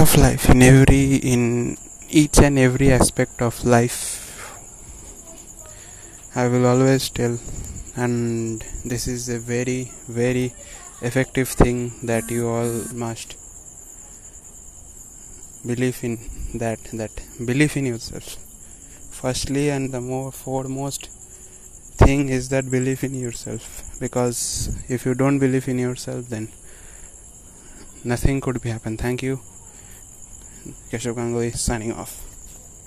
of life in every in each and every aspect of life i will always tell. And this is a very very effective thing that you all must believe in that that believe in yourself. Firstly and the more foremost thing is that belief in yourself because if you don't believe in yourself then nothing could be happen. Thank you keshav ganguly signing off